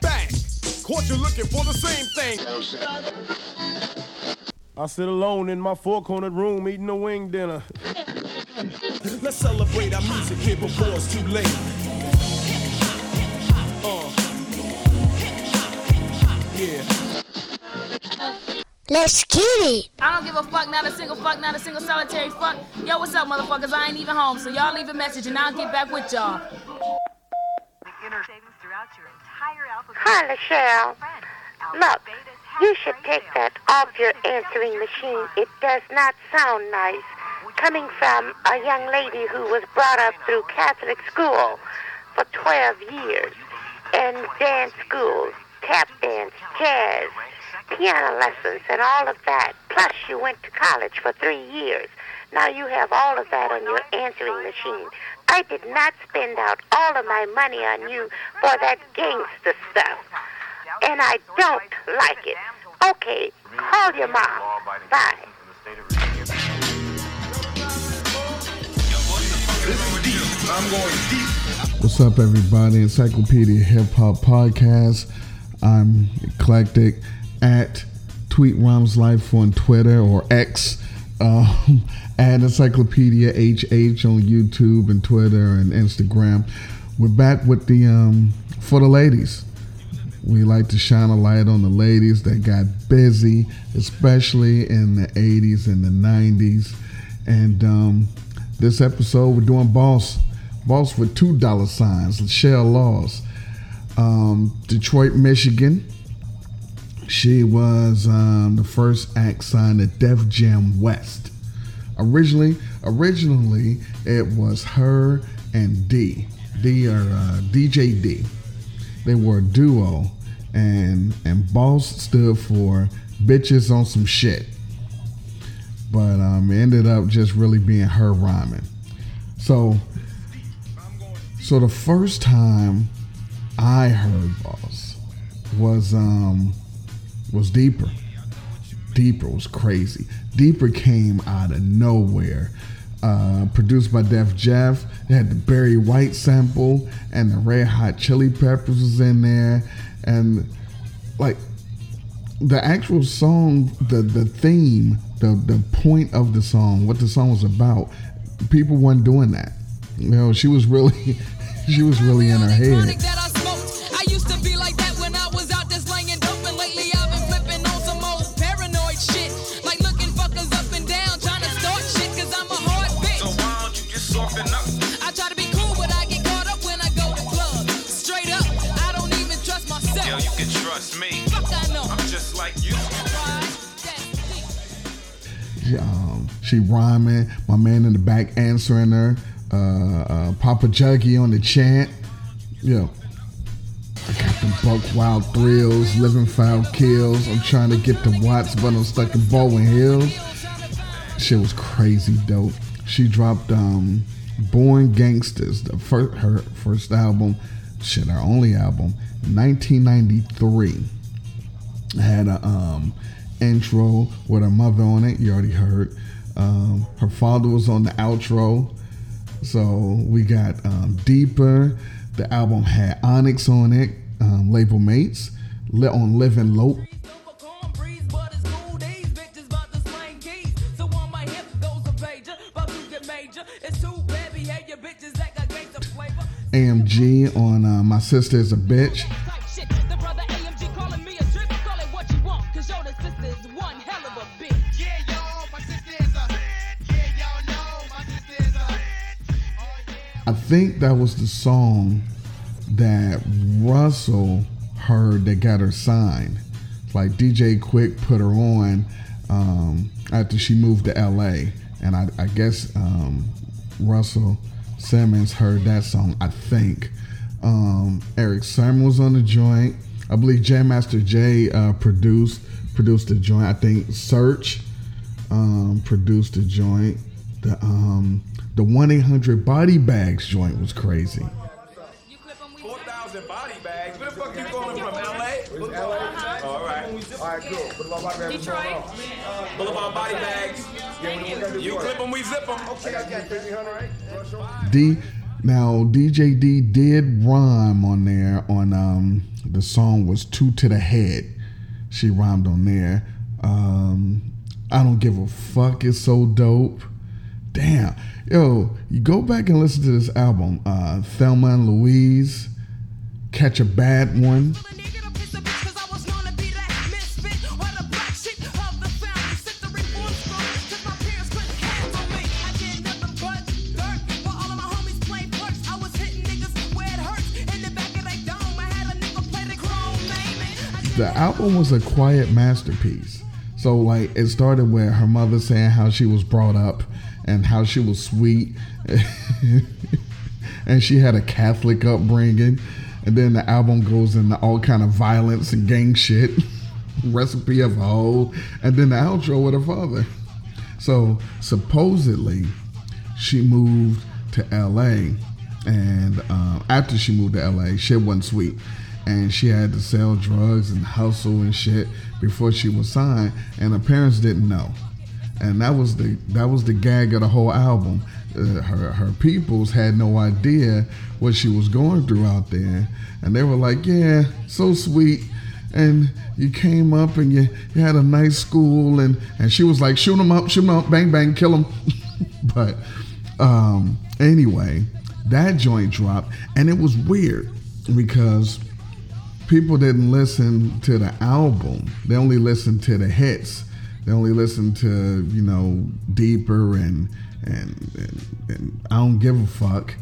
Back. Caught you looking for the same thing. I sit alone in my four cornered room eating a wing dinner. Let's celebrate our music here before it's too late. Let's get it. I don't give a fuck, not a single fuck, not a single solitary fuck. Yo, what's up, motherfuckers? I ain't even home, so y'all leave a message and I'll get back with y'all. Hi, Michelle. Look, you should take that off your answering machine. It does not sound nice. Coming from a young lady who was brought up through Catholic school for 12 years, and dance schools, tap dance, jazz, piano lessons, and all of that. Plus, you went to college for three years. Now you have all of that on your answering machine. I did not spend out all of my money on you for that gangster stuff. And I don't like it. Okay, call your mom. Bye. What's up, everybody? Encyclopedia Hip Hop Podcast. I'm eclectic at Tweet Rhymes Life on Twitter or X, um, at Encyclopedia HH on YouTube and Twitter and Instagram. We're back with the um, for the ladies. We like to shine a light on the ladies that got busy, especially in the 80s and the 90s. And um, this episode, we're doing Boss. Boss with two dollar signs, Lichelle Laws. Um, Detroit, Michigan. She was um, the first act signed at Def Jam West. Originally, originally it was her and D, D or uh, DJ D. They were a duo, and and Boss stood for bitches on some shit. But um, ended up just really being her rhyming. So, so the first time I heard Boss was um was Deeper. Deeper was crazy. Deeper came out of nowhere. Uh, produced by Def Jef. It had the Barry White sample and the Red Hot Chili Peppers was in there, and like the actual song, the the theme, the the point of the song, what the song was about, people weren't doing that. You know, she was really, she was really in her head. Myself. Yo, you can trust me. Fuck, I know. I'm just like you. Why? That's deep. She, um, she rhyming. My man in the back answering her. Uh, uh, Papa Juggy on the chant. Yo, I got the buck wild thrills, living foul kills. I'm trying to get the Watts, but I'm stuck in Baldwin Hills. Shit was crazy dope. She dropped um, Born Gangstaz, the first her first album, shit, her only album, 1993 had a um, intro with her mother on it. You already heard. Um, her father was on the outro. So we got um, Deeper. The album had Onyx on it, um, label mates, lit on Living Lope. Y'all know my sister is a Bitch. I think that was the song that Russell heard that got her signed. Like DJ Quik put her on um, after she moved to LA, and I, I guess um, Russell Simmons heard that song. I think um, Erick Sermon was on the joint. I believe Jam Master Jay uh, produced produced the joint. I think Search um, produced the joint. The um, the one eight hundred body bags joint was crazy. 4,000 body bags. Where the fuck you calling from? LA? LA? All right. All right, cool. But about my baby, Detroit. Boulevard body bags. Thank you. You clip them, we zip them. I got you. 1500, right? You wanna show me? D Now DJ D did rhyme on there on um the song was two to the head. She rhymed on there. Um I don't give a fuck. It's so dope. Damn. Yo, you go back and listen to this album. Uh Thelma and Louise. Catch a bad one. the album was a quiet masterpiece. So like it started with her mother saying how she was brought up and how she was sweet and she had a Catholic upbringing. And then the album goes into all kind of violence and gang shit. Recipe of a hoe. And then the outro with her father. So supposedly she moved to LA and uh, after she moved to LA, shit wasn't sweet and she had to sell drugs and hustle and shit before she was signed and her parents didn't know and that was the that was the gag of the whole album uh, her her peoples had no idea what she was going through out there. And they were like yeah so sweet. And you came up and you, you had a nice school. And and she was like shoot them up shoot them up bang bang kill them but um anyway that joint dropped. And it was weird because people didn't listen to the album. They only listened to the hits. They only listened to you know deeper and and and, and I don't give a fuck.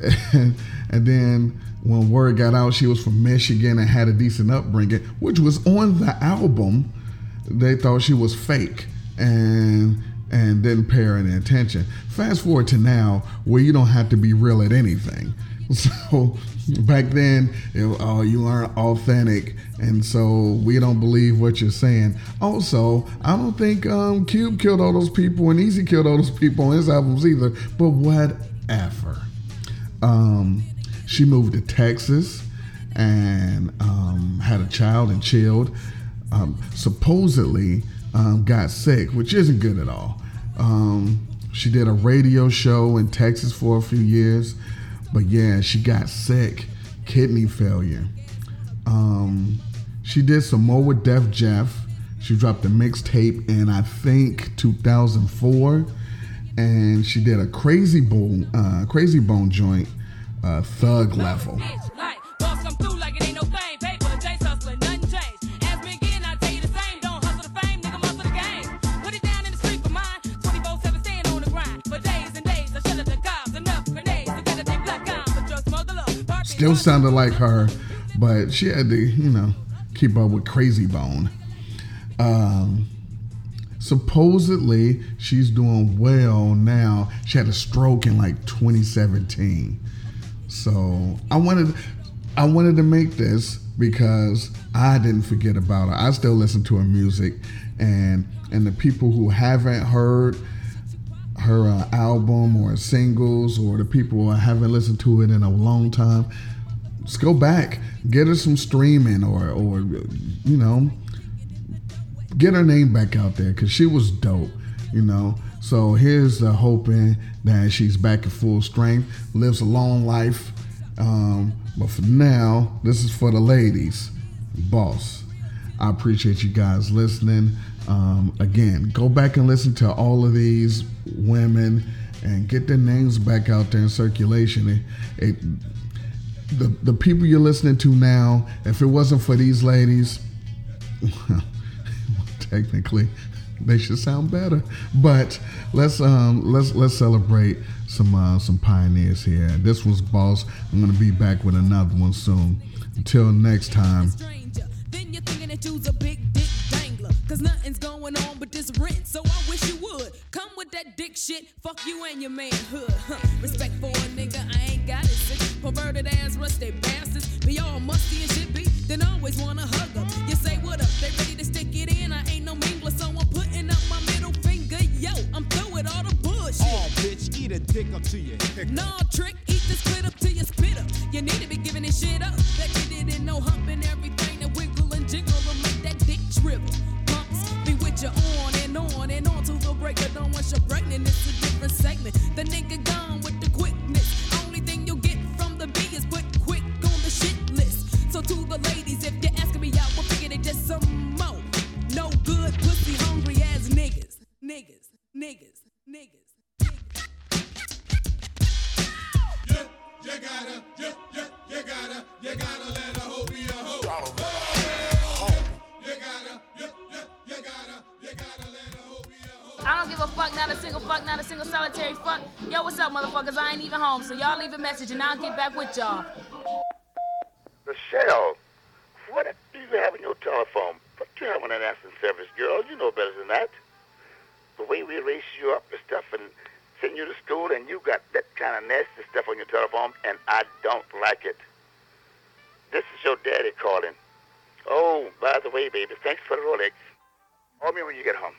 and, then when word got out she was from Michigan and had a decent upbringing, which was on the album, they thought she was fake and and didn't pay her any attention. Fast forward to now, where you don't have to be real at anything. So back then, it, oh, you aren't authentic, and so we don't believe what you're saying. Also, I don't think um, Cube killed all those people and Eazy killed all those people on his albums either. But whatever. Um, she moved to Texas and um, had a child and chilled. Um, supposedly um, got sick, which isn't good at all. Um, she did a radio show in Texas for a few years, but yeah, she got sick, kidney failure. Um, she did some more with Def Jef. She dropped a mixtape in I think 2004, and she did a Krayzie Bone, uh, Krayzie Bone joint, uh, Thug Level. Still sounded like her, but she had to, you know, keep up with Krayzie Bone. Um, supposedly, she's doing well now. She had a stroke in like 2017. So I wanted, I wanted to make this because I didn't forget about her. I still listen to her music, and and the people who haven't heard her uh, album or singles, or the people who haven't listened to it in a long time, just go back, get her some streaming, or or you know, get her name back out there because she was dope, you know. So here's uh, hoping that she's back at full strength, lives a long life. Um, but for now, this is for the ladies, boss. I appreciate you guys listening. Um, again, go back and listen to all of these women and get their names back out there in circulation. It, it, the the people you're listening to now, if it wasn't for these ladies, well, technically they should sound better. But let's um let's let's celebrate some uh, some pioneers here. This was Boss. I'm gonna be back with another one soon. Until next time. Cause nothing's going on but this rent. So I wish you would come with that dick shit. Fuck you and your manhood. Huh. Respect for a nigga, I ain't got it. Perverted ass, rusty bastards. Be all musty and shit be. Then always wanna hug them. You say what up? They ready to stick it in. I ain't no mingler, so I'm putting up my middle finger. Yo, I'm through with all the bullshit. Oh, bitch, eat a dick up to your hick. Nah, trick, eat this spit up till you spit up. You need to be giving this shit up. That kid didn't know humping everything that wiggle and jiggle and make that dick shrivel. Pumps be with you on and on and on till the break of dawn. Once you're pregnant, it's a different segment. The nigga gone I don't give a fuck, not a single fuck, not a single solitary fuck. Yo, what's up, motherfuckers? I ain't even home, so y'all leave a message and I'll get back with y'all. Michelle, what do you have in your telephone? What you have an that answering service, girl. You know better than that. The way we raise you up and stuff and send you to school and you got that kind of nasty stuff on your telephone and I don't like it. This is your daddy calling. Oh, by the way, baby, thanks for the Rolex. Call me when you get home.